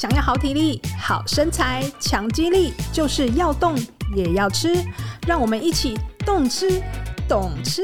想要好体力、好身材、强肌力，就是要动也要吃。让我们一起动吃，懂吃。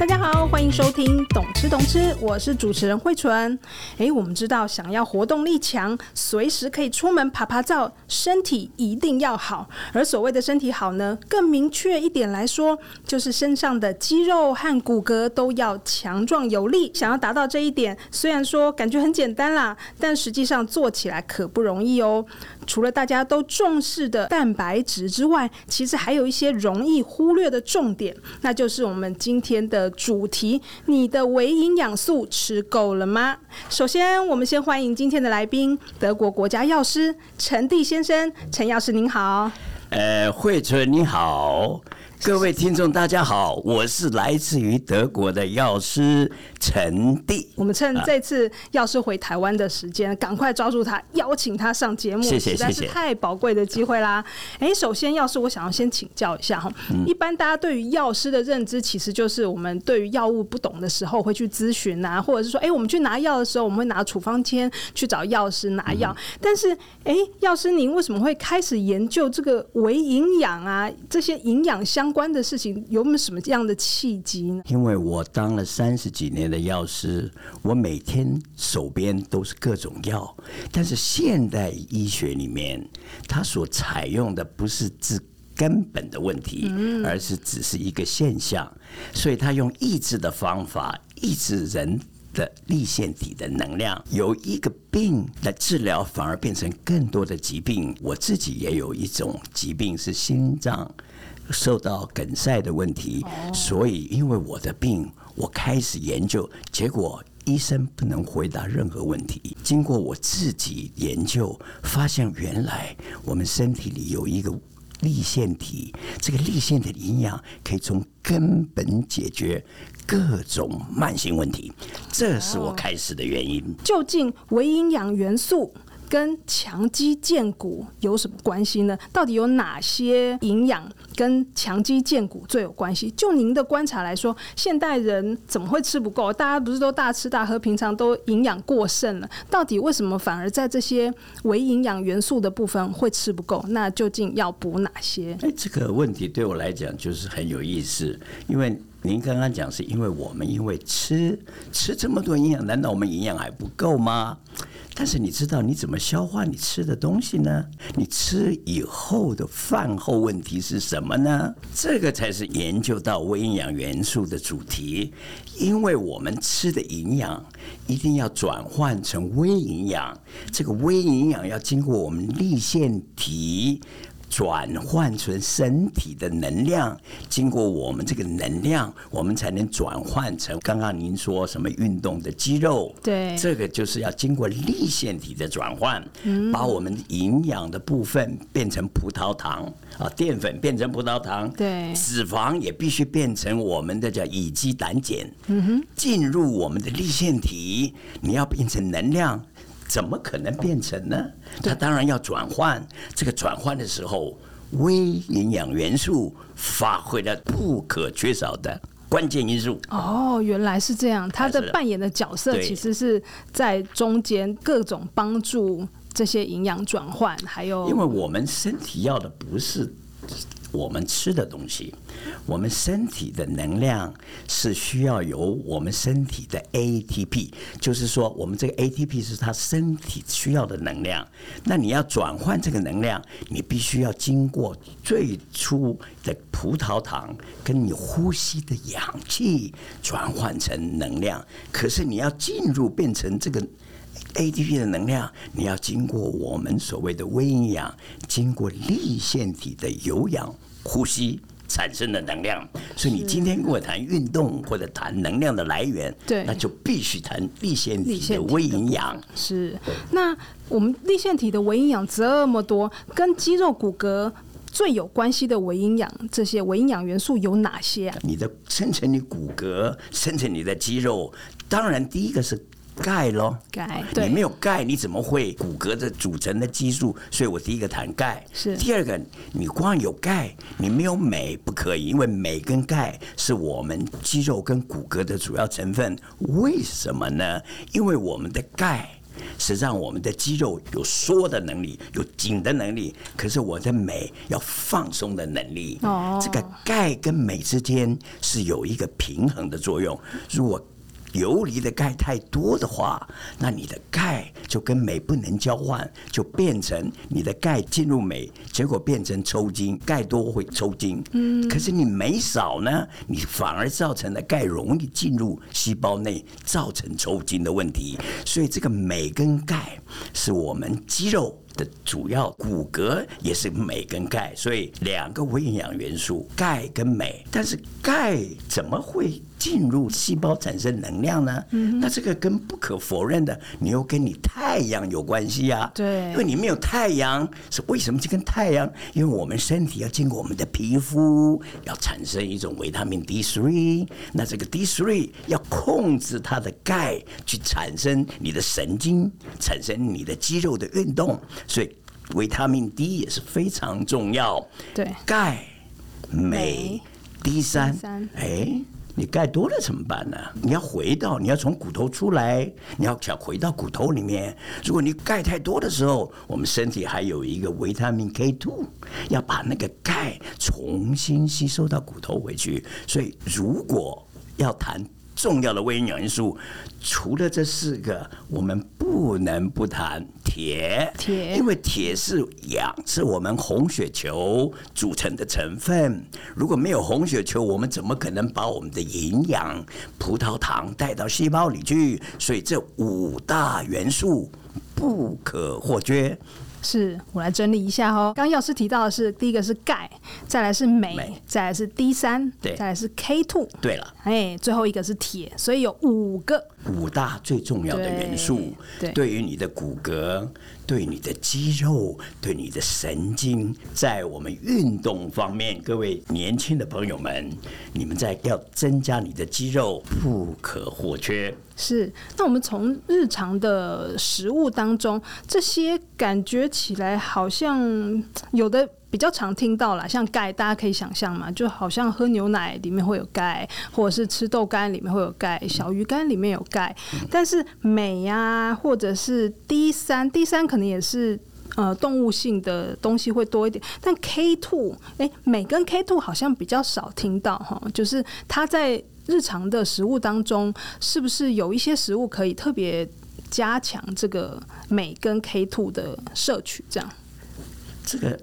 大家好，欢迎收听《懂吃懂吃》，我是主持人慧纯。诶，我们知道，想要活动力强，随时可以出门爬爬照，身体一定要好。而所谓的身体好呢，更明确一点来说，就是身上的肌肉和骨骼都要强壮有力。想要达到这一点，虽然说感觉很简单啦，但实际上做起来可不容易哦。除了大家都重视的蛋白质之外，其实还有一些容易忽略的重点，那就是我们今天的主题：你的维营养素吃够了吗？首先，我们先欢迎今天的来宾——德国国家药师陈帝先生。陈药师您好。呃，慧春你好。各位听众，大家好，我是来自于德国的药师陈第。我们趁这次药师回台湾的时间，赶快抓住他，邀请他上节目，谢谢，实在是太宝贵的机会啦！哎，首先，药师，我想要先请教一下哈，一般大家对于药师的认知，其实就是我们对于药物不懂的时候会去咨询啊，或者是说，哎，我们去拿药的时候，我们会拿处方签去找药师拿药。但是，哎，药师您为什么会开始研究这个微营养啊？这些营养相关的事情有没有什么这样的契机呢？因为我当了三十几年的药师，我每天手边都是各种药，但是现代医学里面，它所采用的不是治根本的问题，而是只是一个现象，所以他用抑制的方法抑制人的立腺体的能量，由一个病来治疗，反而变成更多的疾病。我自己也有一种疾病是心脏。受到梗塞的问题，所以因为我的病，我开始研究，结果医生不能回答任何问题。经过我自己研究，发现原来我们身体里有一个立腺体，这个立腺体的营养可以从根本解决各种慢性问题，这是我开始的原因。究竟维营养元素跟强肌健骨有什么关系呢？到底有哪些营养跟强肌健骨最有关系？就您的观察来说，现代人怎么会吃不够？大家不是都大吃大喝，平常都营养过剩了，到底为什么反而在这些微营养元素的部分会吃不够？那究竟要补哪些？哎，这个问题对我来讲就是很有意思，因为您刚刚讲是因为我们因为吃吃这么多营养，难道我们营养还不够吗？但是你知道你怎么消化你吃的东西呢？你吃以后的饭后问题是什么呢？这个才是研究到微营养元素的主题。因为我们吃的营养一定要转换成微营养，这个微营养要经过我们粒腺体。转换成身体的能量，经过我们这个能量，我们才能转换成刚刚您说什么运动的肌肉。对，这个就是要经过立腺体的转换，嗯、把我们营养的部分变成葡萄糖啊，淀粉变成葡萄糖，对，脂肪也必须变成我们的叫乙基胆碱，嗯哼，进入我们的立腺体，你要变成能量。怎么可能变成呢？它当然要转换。这个转换的时候，微营养元素发挥了不可缺少的关键因素。哦，原来是这样。它的扮演的角色其实是在中间，各种帮助这些营养转换，还有因为我们身体要的不是。我们吃的东西，我们身体的能量是需要由我们身体的 ATP，就是说，我们这个 ATP 是它身体需要的能量。那你要转换这个能量，你必须要经过最初的葡萄糖跟你呼吸的氧气转换成能量。可是你要进入变成这个 ATP 的能量，你要经过我们所谓的微营养，经过立腺体的有氧呼吸产生的能量。所以你今天跟我谈运动或者谈能量的来源，对，那就必须谈立腺体的微营养。是，那我们立腺体的微营养这么多，跟肌肉骨骼最有关系的微营养，这些微营养元素有哪些啊？你的生成你骨骼，生成你的肌肉，当然第一个是。钙咯，钙，你没有钙，你怎么会骨骼的组成的激素？所以我第一个谈钙。是第二个，你光有钙，你没有镁不可以，因为镁跟钙是我们肌肉跟骨骼的主要成分。为什么呢？因为我们的钙是让我们的肌肉有缩的能力，有紧的能力。可是我的美要放松的能力。哦，这个钙跟镁之间是有一个平衡的作用。如果游离的钙太多的话，那你的钙就跟镁不能交换，就变成你的钙进入镁，结果变成抽筋。钙多会抽筋，嗯，可是你镁少呢，你反而造成了钙容易进入细胞内，造成抽筋的问题。所以这个镁跟钙是我们肌肉的主要，骨骼也是镁跟钙，所以两个微营养元素，钙跟镁。但是钙怎么会进入细胞产生能量呢？嗯，那这个跟不可否认的，你又跟你太阳有关系呀。对，因为你没有太阳，是为什么？这跟太阳，因为我们身体要经过我们的皮肤，要产生一种维他命 D three，那这个 D three 要控制它的钙去产生你的神经，产生你的肌肉的运动。所以维他命 D 也是非常重要。对，钙、镁、D 三，哎，你钙多了怎么办呢？你要回到，你要从骨头出来，你要想回到骨头里面。如果你钙太多的时候，我们身体还有一个维他命 K two，要把那个钙重新吸收到骨头回去。所以如果要谈。重要的微营养元素，除了这四个，我们不能不谈铁。铁，因为铁是氧，是我们红血球组成的成分。如果没有红血球，我们怎么可能把我们的营养、葡萄糖带到细胞里去？所以这五大元素不可或缺。是我来整理一下哦。刚药师提到的是，第一个是钙，再来是镁，再来是 D 三，对，再来是 K two。对了，哎，最后一个是铁，所以有五个五大最重要的元素，对，对于你的骨骼。对你的肌肉，对你的神经，在我们运动方面，各位年轻的朋友们，你们在要增加你的肌肉，不可或缺。是，那我们从日常的食物当中，这些感觉起来好像有的。比较常听到啦，像钙，大家可以想象嘛，就好像喝牛奶里面会有钙，或者是吃豆干里面会有钙，小鱼干里面有钙。但是镁呀、啊，或者是 D 三，D 三可能也是呃动物性的东西会多一点。但 K two，哎，镁跟 K two 好像比较少听到哈，就是它在日常的食物当中，是不是有一些食物可以特别加强这个镁跟 K two 的摄取？这样，这个。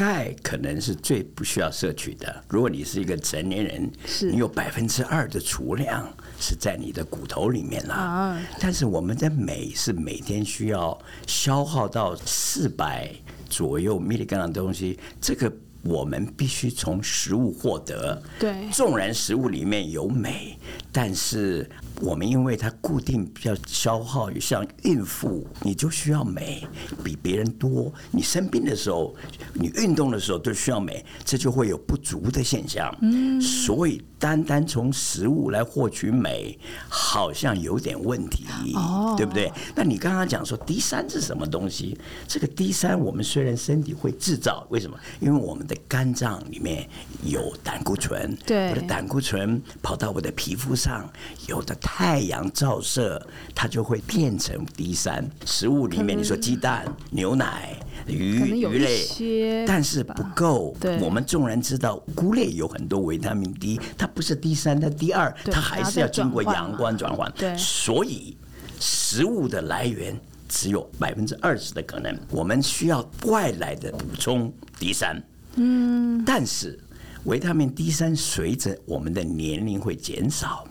钙可能是最不需要摄取的。如果你是一个成年人，你有百分之二的储量是在你的骨头里面了。啊，但是我们的镁是每天需要消耗到四百左右 milligram 的东西，这个我们必须从食物获得。对，纵然食物里面有镁，但是。我们因为它固定比较消耗，像孕妇你就需要美比别人多。你生病的时候，你运动的时候都需要美，这就会有不足的现象。嗯，所以单单从食物来获取美，好像有点问题，哦，对不对？那你刚刚讲说 D 三是什么东西？这个 D 三我们虽然身体会制造，为什么？因为我们的肝脏里面有胆固醇，对，我的胆固醇跑到我的皮肤上，有的。太阳照射，它就会变成 D 三。食物里面，你说鸡蛋、牛奶、鱼鱼类，但是不够。我们众人知道菇类有很多维他命 D，它不是 D 三，它 D 二，它还是要经过阳光转换。对，所以食物的来源只有百分之二十的可能，我们需要外来的补充 D 三。嗯，但是维他命 D 三随着我们的年龄会减少。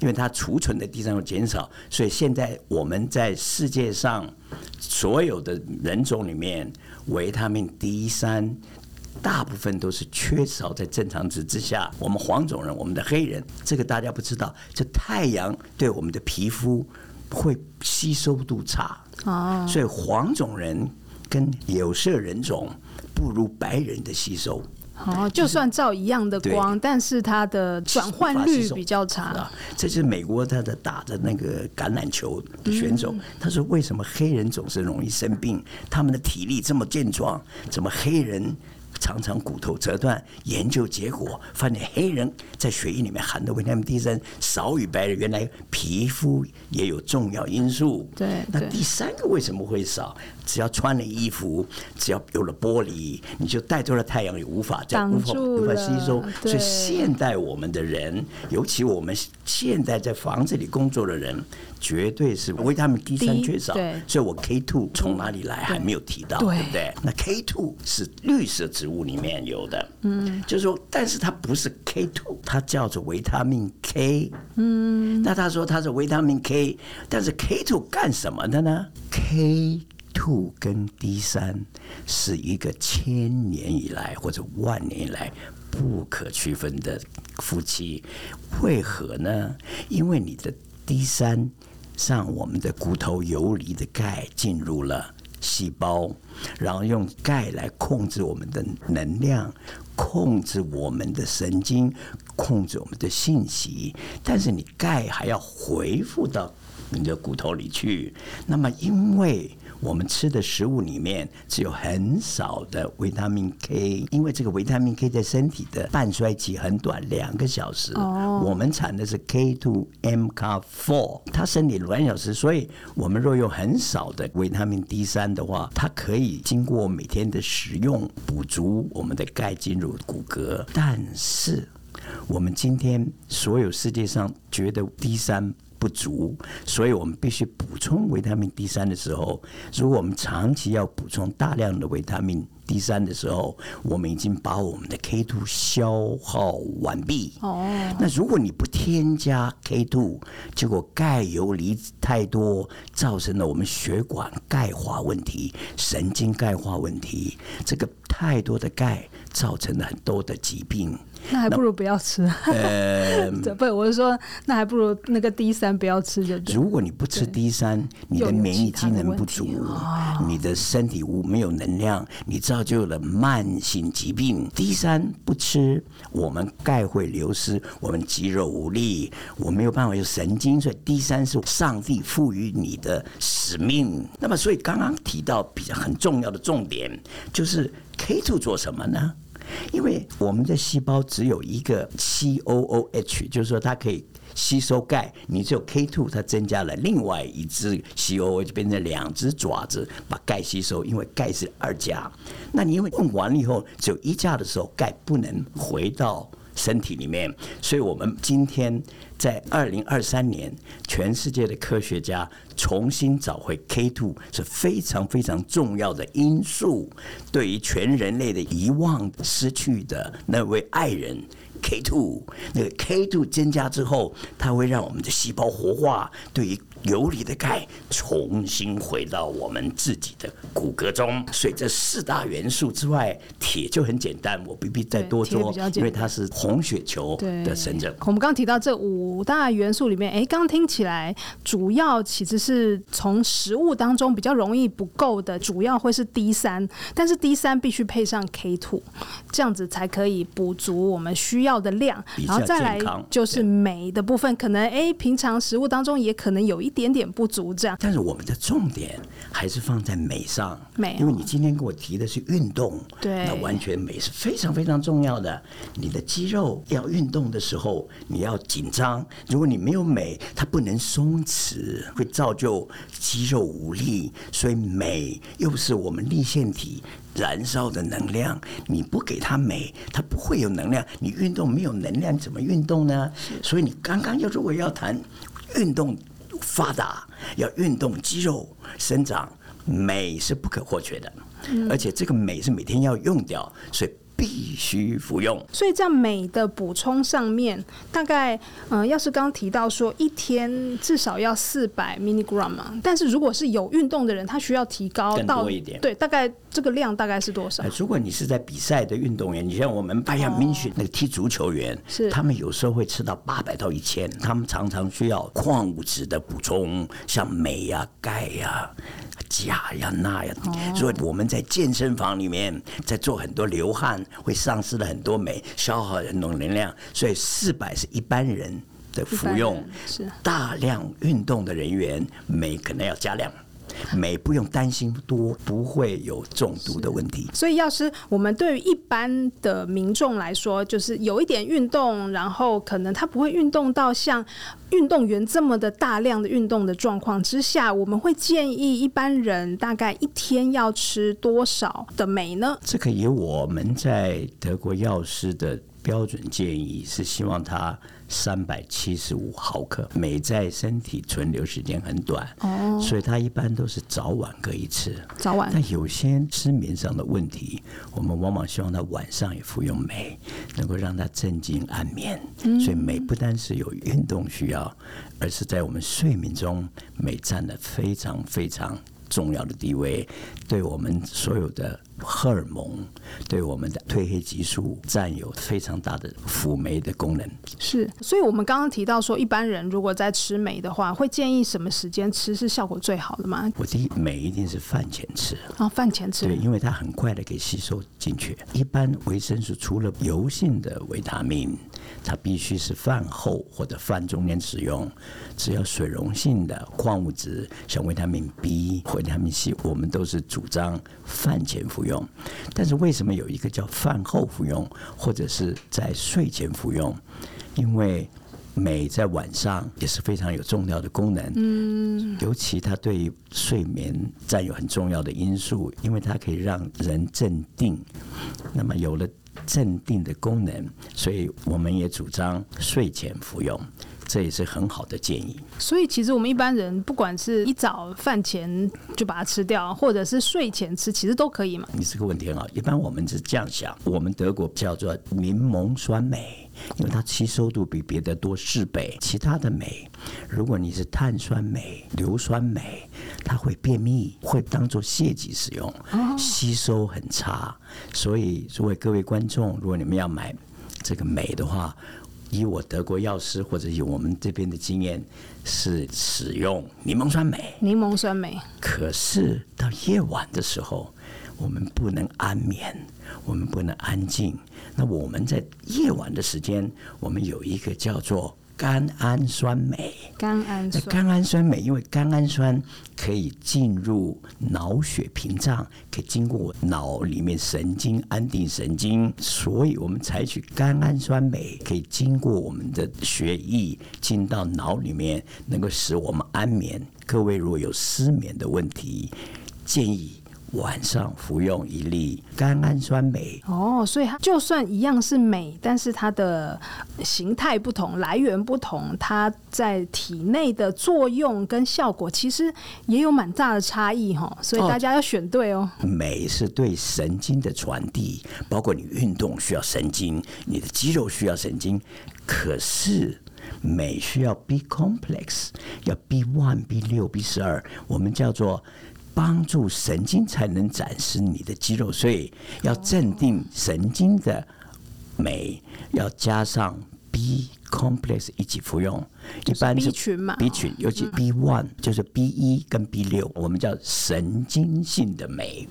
因为它储存的地方会减少，所以现在我们在世界上所有的人种里面，维他命 D 三大部分都是缺少在正常值之下。我们黄种人，我们的黑人，这个大家不知道，这太阳对我们的皮肤会吸收度差哦，所以黄种人跟有色人种不如白人的吸收。哦，就算照一样的光，但是它的转换率比较差。这是美国他的打的那个橄榄球的选手，他说为什么黑人总是容易生病？他们的体力这么健壮，怎么黑人常常骨头折断，研究结果发现黑人在血液里面含的维他命 D 三少于白人，原来皮肤也有重要因素。对，那第三个为什么会少？只要穿了衣服，只要有了玻璃，你就带住了太阳，也无法再无法无法吸收。所以现代我们的人，尤其我们现在在房子里工作的人，绝对是维他命 D 三缺少。所以我 K two 从哪里来还没有提到，对不对？那 K two 是绿色植物里面有的，嗯，就是说，但是它不是 K two，它叫做维他命 K。嗯，那他说它是维他命 K，但是 K two 干什么的呢？K two 跟 D 三是一个千年以来或者万年以来不可区分的夫妻，为何呢？因为你的 D 三让我们的骨头游离的钙进入了细胞，然后用钙来控制我们的能量，控制我们的神经，控制我们的信息。但是你钙还要回复到你的骨头里去，那么因为。我们吃的食物里面只有很少的维他命 K，因为这个维他命 K 在身体的半衰期很短，两个小时。哦。我们产的是 K2 M car four，它身体两小时，所以我们若用很少的维他命 D 三的话，它可以经过每天的食用补足我们的钙进入骨骼。但是我们今天所有世界上觉得 D 三。不足，所以我们必须补充维他命 D 三的时候，如果我们长期要补充大量的维他命 D 三的时候，我们已经把我们的 K two 消耗完毕。哦，那如果你不添加 K two，结果钙游离太多，造成了我们血管钙化问题、神经钙化问题，这个太多的钙造成了很多的疾病。那还不如不要吃。呃，不，我是说，那还不如那个 D 三不要吃就对。如果你不吃 D 三，你的免疫机能不足，你的身体无没有能量，你造就了慢性疾病。D 三不吃，我们钙会流失，我们肌肉无力，我没有办法有神经，所以 D 三是上帝赋予你的使命。那么，所以刚刚提到比较很重要的重点，就是 K two 做什么呢？因为我们的细胞只有一个 C O O H，就是说它可以吸收钙。你只有 K two，它增加了另外一只 C O O H，变成两只爪子把钙吸收。因为钙是二价，那你因为用完了以后只有一价的时候，钙不能回到身体里面，所以我们今天。在二零二三年，全世界的科学家重新找回 K two 是非常非常重要的因素。对于全人类的遗忘、失去的那位爱人 K two，那个 K two 增加之后，它会让我们的细胞活化。对于游离的钙重新回到我们自己的骨骼中，所以这四大元素之外，铁就很简单，我不必再多说，因为它是红血球的神证。我们刚刚提到这五大元素里面，哎，刚刚听起来主要其实是从食物当中比较容易不够的，主要会是 D 三，但是 D 三必须配上 K two，这样子才可以补足我们需要的量，然后再来就是镁的部分，可能哎平常食物当中也可能有一。一点点不足，这样。但是我们的重点还是放在美上，美，因为你今天给我提的是运动，对，那完全美是非常非常重要的。你的肌肉要运动的时候，你要紧张。如果你没有美，它不能松弛，会造就肌肉无力。所以美又是我们立腺体燃烧的能量。你不给它美，它不会有能量。你运动没有能量，怎么运动呢？所以你刚刚要如果要谈运动。发达要运动，肌肉生长，美是不可或缺的，而且这个美是每天要用掉，所以。必须服用，所以在镁的补充上面，大概嗯、呃，要是刚刚提到说一天至少要四百 milligram 嘛，但是如果是有运动的人，他需要提高到多一点，对，大概这个量大概是多少？如果你是在比赛的运动员，你像我们拜仁慕尼黑那个踢足球员，是他们有时候会吃到八百到一千，他们常常需要矿物质的补充，像镁呀、钙呀。钾呀、那呀，所以我们在健身房里面在做很多流汗，会丧失了很多镁，消耗很多能量。所以四百是一般人的服用，是大量运动的人员镁可能要加量。镁不用担心多，不会有中毒的问题。所以，药师，我们对于一般的民众来说，就是有一点运动，然后可能他不会运动到像运动员这么的大量的运动的状况之下，我们会建议一般人大概一天要吃多少的镁呢？这个以我们在德国药师的标准建议是希望他。三百七十五毫克，镁在身体存留时间很短，哦，所以它一般都是早晚各一次。早晚。但有些失眠上的问题，我们往往希望他晚上也服用镁，能够让他镇静安眠。嗯。所以镁不单是有运动需要，而是在我们睡眠中，镁占了非常非常重要的地位，对我们所有的。荷尔蒙对我们的褪黑激素占有非常大的辅酶的功能。是，所以我们刚刚提到说，一般人如果在吃酶的话，会建议什么时间吃是效果最好的吗？我第一，酶一定是饭前吃。哦，饭前吃。对，因为它很快的可以吸收进去。一般维生素除了油性的维他命，它必须是饭后或者饭中间使用。只要水溶性的矿物质，像维他命 B、维他命 C，我们都是主张饭前服用。但是为什么有一个叫饭后服用，或者是在睡前服用？因为镁在晚上也是非常有重要的功能。嗯，尤其它对睡眠占有很重要的因素，因为它可以让人镇定。那么有了镇定的功能，所以我们也主张睡前服用。这也是很好的建议。所以，其实我们一般人，不管是一早饭前就把它吃掉，或者是睡前吃，其实都可以嘛。你这个问题很好。一般我们是这样想：我们德国叫做柠檬酸镁，因为它吸收度比别的多四倍。其他的镁，如果你是碳酸镁、硫酸镁，它会便秘，会当做泻剂使用，吸收很差。所以，作为各位观众，如果你们要买这个镁的话，以我德国药师或者以我们这边的经验，是使用柠檬酸镁。柠檬酸镁。可是到夜晚的时候，我们不能安眠，我们不能安静。那我们在夜晚的时间，我们有一个叫做。甘氨酸酶，甘氨酸，甘氨酸酶，因为甘氨酸可以进入脑血屏障，可以经过脑里面神经安定神经，所以我们采取甘氨酸酶，可以经过我们的血液进到脑里面，能够使我们安眠。各位如果有失眠的问题，建议。晚上服用一粒甘氨酸酶哦，所以它就算一样是镁，但是它的形态不同，来源不同，它在体内的作用跟效果其实也有蛮大的差异哈。所以大家要选对哦。镁是对神经的传递，包括你运动需要神经，你的肌肉需要神经，可是镁需要 B complex，要 B one、B 六、B 十二，我们叫做。帮助神经才能展示你的肌肉，所以要镇定神经的酶，要加上 B complex 一起服用。一般是 B 群嘛，B 群，尤其 B one 就是 B 一跟 B 六，我们叫神经性的镁。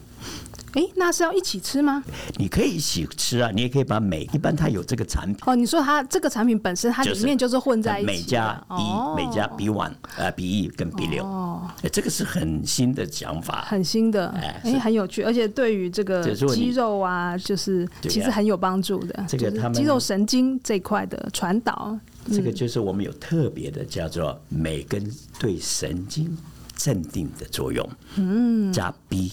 哎，那是要一起吃吗？你可以一起吃啊，你也可以把镁，一般它有这个产品。哦，你说它这个产品本身，它里面就是混在一起，镁加一，镁加 B one，呃，B 一跟 B 六。哦，这个是很新的想法，很新的，哎，很有趣，而且对于这个肌肉啊，就是其实很有帮助的。这个他们肌肉神经这块的传导，这个就是我们有特别的叫做镁跟对神经镇定的作用。嗯，加 B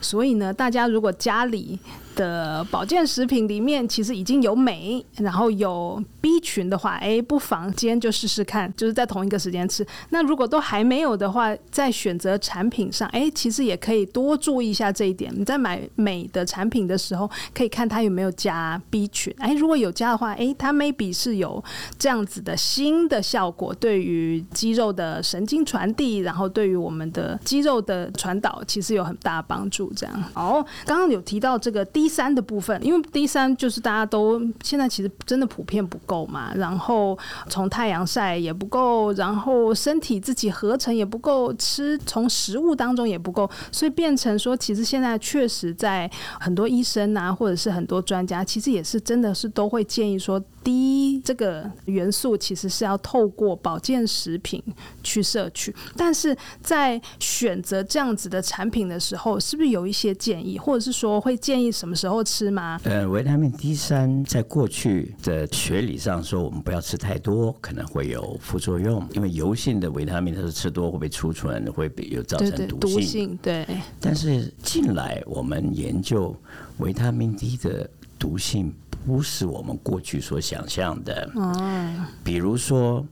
所以呢，大家如果家里的保健食品里面其实已经有镁，然后有 B 群的话，哎，不妨今天就试试看，就是在同一个时间吃。那如果都还没有的话，在选择产品上，哎，其实也可以多注意一下这一点。你在买镁的产品的时候，可以看它有没有加 B 群。哎，如果有加的话，哎，它 maybe 是有这样子的新的效果，对于肌肉的神经传递，然后对于我们的肌肉的传导，其实有很大帮助。这样。哦，刚刚有提到这个低三的部分，因为 D 三就是大家都现在其实真的普遍不够嘛，然后从太阳晒也不够，然后身体自己合成也不够，吃从食物当中也不够，所以变成说，其实现在确实在很多医生啊，或者是很多专家，其实也是真的是都会建议说，D 这个元素其实是要透过保健食品去摄取，但是在选择这样子的产品的时候，是不是有一些建议，或者是说会建议什么时候吃吗？呃，维他命 D 三在过去的学理上说，我们不要吃太多，可能会有副作用，因为油性的维他命它是吃多会被储存，会被有造成毒性。对对毒性对。但是近来我们研究维他命 D 的毒性，不是我们过去所想象的。哦。比如说。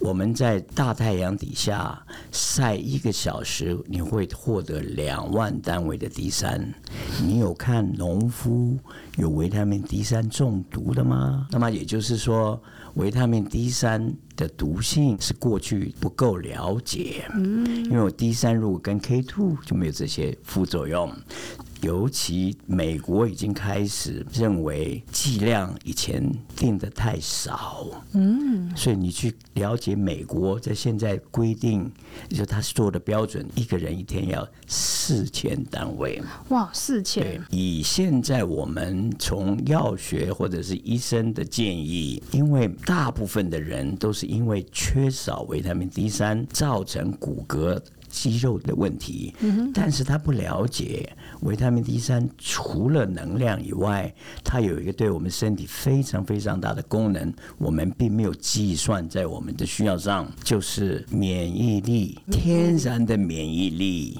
我们在大太阳底下晒一个小时，你会获得两万单位的 D 三。你有看农夫有维他命 D 三中毒的吗？那么也就是说，维他命 D 三的毒性是过去不够了解。嗯，因为 D 三如果跟 K two 就没有这些副作用。尤其美国已经开始认为剂量以前定得太少，嗯，所以你去了解美国在现在规定，就他做的标准，一个人一天要四千单位。哇，四千！以现在我们从药学或者是医生的建议，因为大部分的人都是因为缺少维他命 D 三造成骨骼。肌肉的问题，但是他不了解维他命 D 三除了能量以外，它有一个对我们身体非常非常大的功能，我们并没有计算在我们的需要上，就是免疫力，天然的免疫力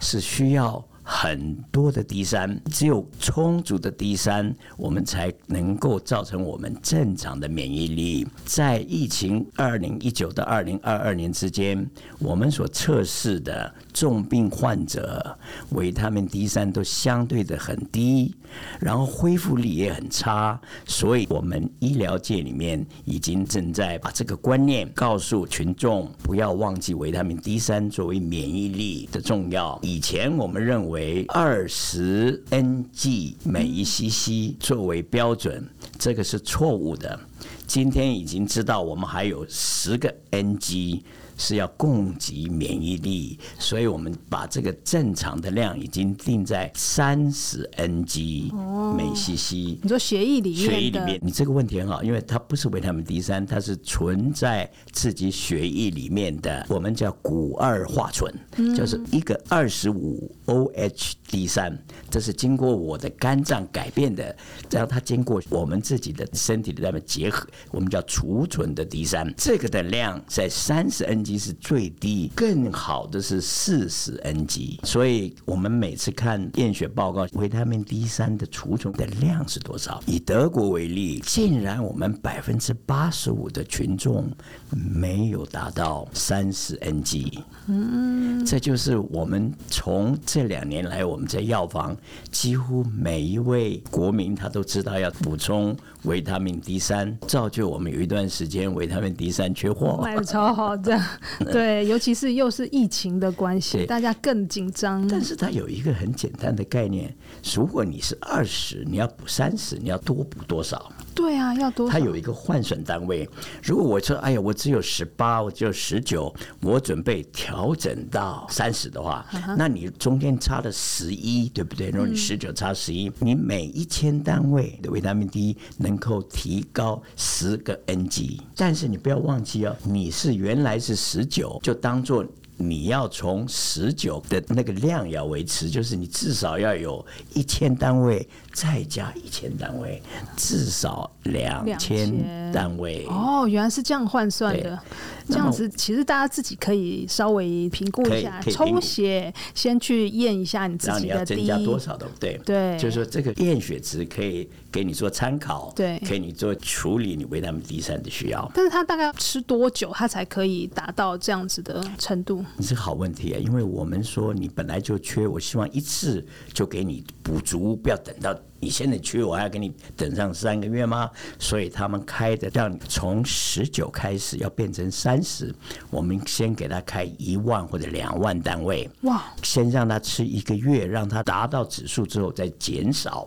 是需要。很多的 D 三，只有充足的 D 三，我们才能够造成我们正常的免疫力。在疫情二零一九到二零二二年之间，我们所测试的重病患者维他命 D 三都相对的很低，然后恢复力也很差。所以，我们医疗界里面已经正在把这个观念告诉群众，不要忘记维他命 D 三作为免疫力的重要。以前我们认为。为二十 ng 每一 cc 作为标准，这个是错误的。今天已经知道，我们还有十个 ng。是要供给免疫力，所以我们把这个正常的量已经定在三十 ng 每 cc。你说血液里面？血液里面，你这个问题很好，因为它不是维他命 D 三，它是存在自己血液里面的，我们叫谷二化醇，就是一个二十五 OH D 三，这是经过我的肝脏改变的，然后它经过我们自己的身体的那么结合，我们叫储存的 D 三，这个的量在三十 ng。是最低，更好的是四十 ng，所以我们每次看验血报告，维他命 D 三的储存的量是多少？以德国为例，竟然我们百分之八十五的群众没有达到三十 ng。嗯，这就是我们从这两年来，我们在药房几乎每一位国民他都知道要补充维他命 D 三，造就我们有一段时间维他命 D 三缺货，卖的超好这样。对，尤其是又是疫情的关系，大家更紧张。但是它有一个很简单的概念：如果你是二十，你要补三十，你要多补多少？对啊，要多。它有一个换算单位。如果我说，哎呀，我只有十八，我只有十九，我准备调整到三十的话，那你中间差了十一，对不对？如果你十九差十一，你每一千单位的维他命 D 能能够提高十个 ng。但是你不要忘记哦，你是原来是十九，就当做。你要从十九的那个量要维持，就是你至少要有一千单位，再加一千单位，至少两千单位。哦，原来是这样换算的。这样子其实大家自己可以稍微评估一下，抽血先去验一下你自己的 D 增加多少，对不对？对，就是说这个验血值可以给你做参考，对，可以你做处理你维他命 D 三的需要。但是他大概要吃多久，他才可以达到这样子的程度？你是好问题啊，因为我们说你本来就缺，我希望一次就给你补足，不要等到你现在去，我还要给你等上三个月吗？所以他们开的让从十九开始要变成三十，我们先给他开一万或者两万单位，哇，先让他吃一个月，让他达到指数之后再减少。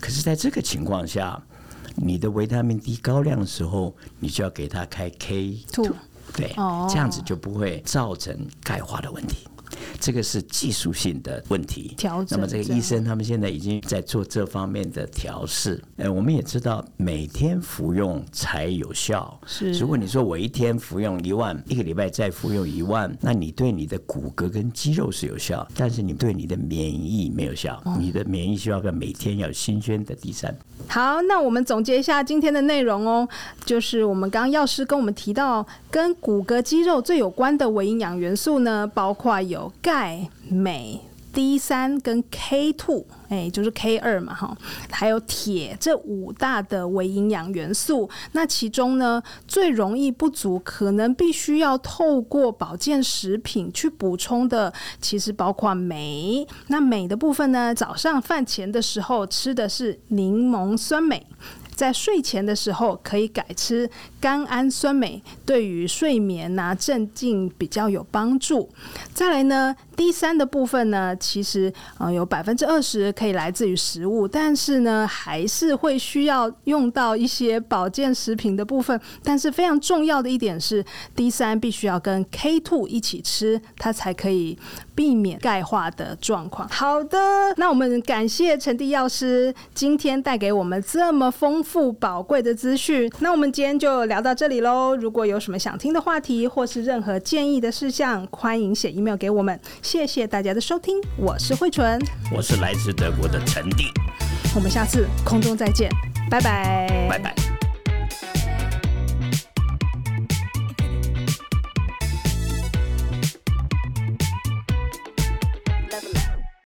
可是，在这个情况下，你的维他命 D 高量的时候，你就要给他开 K two。对，这样子就不会造成钙化的问题。这个是技术性的问题。调整。那么这个医生他们现在已经在做这方面的调试。呃，我们也知道每天服用才有效。是。如果你说我一天服用一万，一个礼拜再服用一万，那你对你的骨骼跟肌肉是有效，但是你对你的免疫没有效。你的免疫需要每天要新鲜的第三。好，那我们总结一下今天的内容哦，就是我们刚刚药师跟我们提到，跟骨骼肌肉最有关的维营养元素呢，包括有有钙、镁。D 三跟 K two，哎，就是 K 二嘛，哈，还有铁这五大的微营养元素。那其中呢，最容易不足，可能必须要透过保健食品去补充的，其实包括镁。那镁的部分呢，早上饭前的时候吃的是柠檬酸镁。在睡前的时候可以改吃甘氨酸镁，对于睡眠呐、啊、镇静比较有帮助。再来呢，D3 的部分呢，其实呃有百分之二十可以来自于食物，但是呢还是会需要用到一些保健食品的部分。但是非常重要的一点是，D 三必须要跟 K two 一起吃，它才可以避免钙化的状况。好的，那我们感谢陈俶药师今天带给我们这么丰富宝贵的资讯。那我们今天就聊到这里喽。如果有什么想听的话题，或是任何建议的事项，欢迎写 email 给我们。谢谢大家的收听，我是慧纯，我是来自德国的陈弟，我们下次空中再见，拜拜，拜拜。